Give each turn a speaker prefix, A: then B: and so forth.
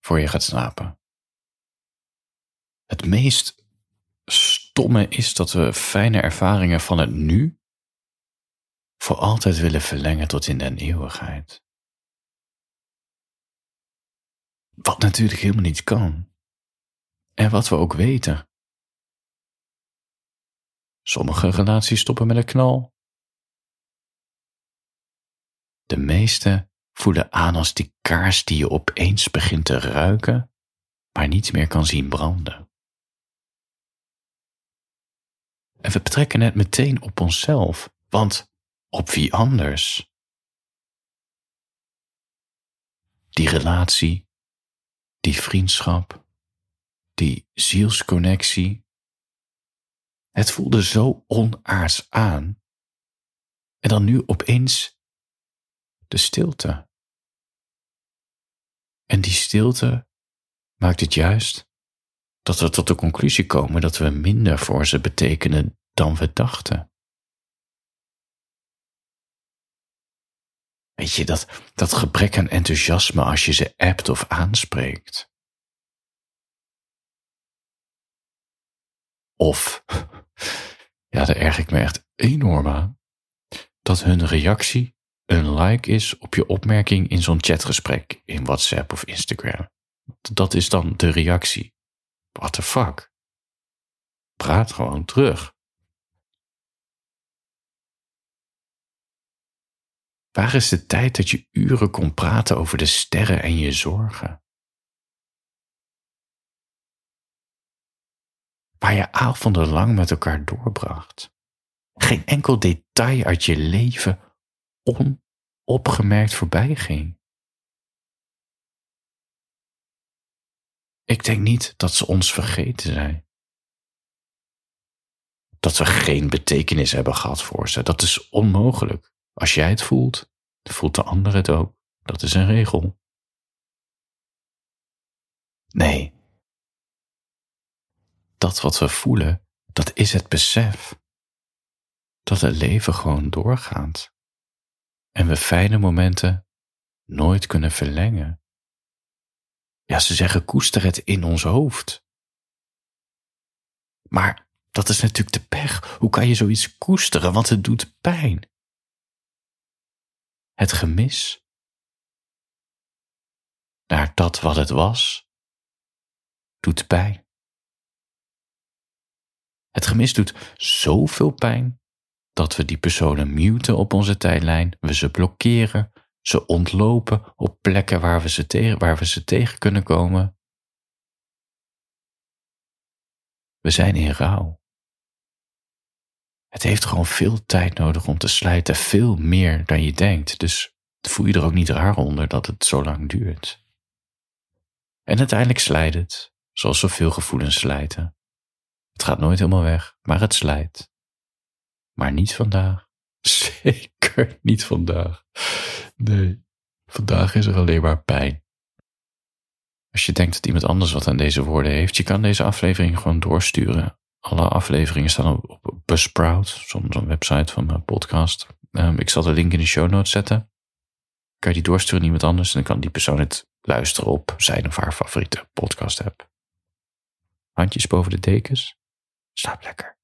A: voor je gaat slapen. Het meest stomme is dat we fijne ervaringen van het nu voor altijd willen verlengen tot in de eeuwigheid. Wat natuurlijk helemaal niet kan. En wat we ook weten. Sommige relaties stoppen met een knal. De meeste voelen aan als die kaars die je opeens begint te ruiken, maar niet meer kan zien branden. En we betrekken het meteen op onszelf, want op wie anders? Die relatie, die vriendschap, die zielsconnectie. Het voelde zo onaards aan. En dan nu opeens de stilte. En die stilte maakt het juist dat we tot de conclusie komen dat we minder voor ze betekenen dan we dachten. Weet je, dat, dat gebrek aan enthousiasme als je ze appt of aanspreekt. Of, ja, daar erg ik me echt enorm aan, dat hun reactie een like is op je opmerking in zo'n chatgesprek in WhatsApp of Instagram. Dat is dan de reactie. What the fuck? Praat gewoon terug. Waar is de tijd dat je uren kon praten over de sterren en je zorgen? Waar je avonden lang met elkaar doorbracht. Geen enkel detail uit je leven onopgemerkt voorbij ging. Ik denk niet dat ze ons vergeten zijn. Dat we geen betekenis hebben gehad voor ze, dat is onmogelijk. Als jij het voelt, voelt de ander het ook. Dat is een regel. Nee. Dat wat we voelen, dat is het besef. Dat het leven gewoon doorgaat. En we fijne momenten nooit kunnen verlengen. Ja, ze zeggen koester het in ons hoofd. Maar dat is natuurlijk de pech. Hoe kan je zoiets koesteren? Want het doet pijn het gemis naar dat wat het was, doet pijn. Het gemis doet zoveel pijn dat we die personen muten op onze tijdlijn, we ze blokkeren, ze ontlopen op plekken waar we ze tegen, waar we ze tegen kunnen komen. We zijn in rouw. Het heeft gewoon veel tijd nodig om te slijten, veel meer dan je denkt. Dus voel je er ook niet raar onder dat het zo lang duurt. En uiteindelijk slijt het, zoals zoveel gevoelens slijten. Het gaat nooit helemaal weg, maar het slijt. Maar niet vandaag. Zeker niet vandaag. Nee, vandaag is er alleen maar pijn. Als je denkt dat iemand anders wat aan deze woorden heeft, je kan deze aflevering gewoon doorsturen alle afleveringen staan op, Buzzsprout, zo'n website van mijn podcast. Um, ik zal de link in de show notes zetten. Kan je die doorsturen aan iemand anders en dan kan die persoon het luisteren op zijn of haar favoriete podcast app. Handjes boven de dekens. Slaap lekker.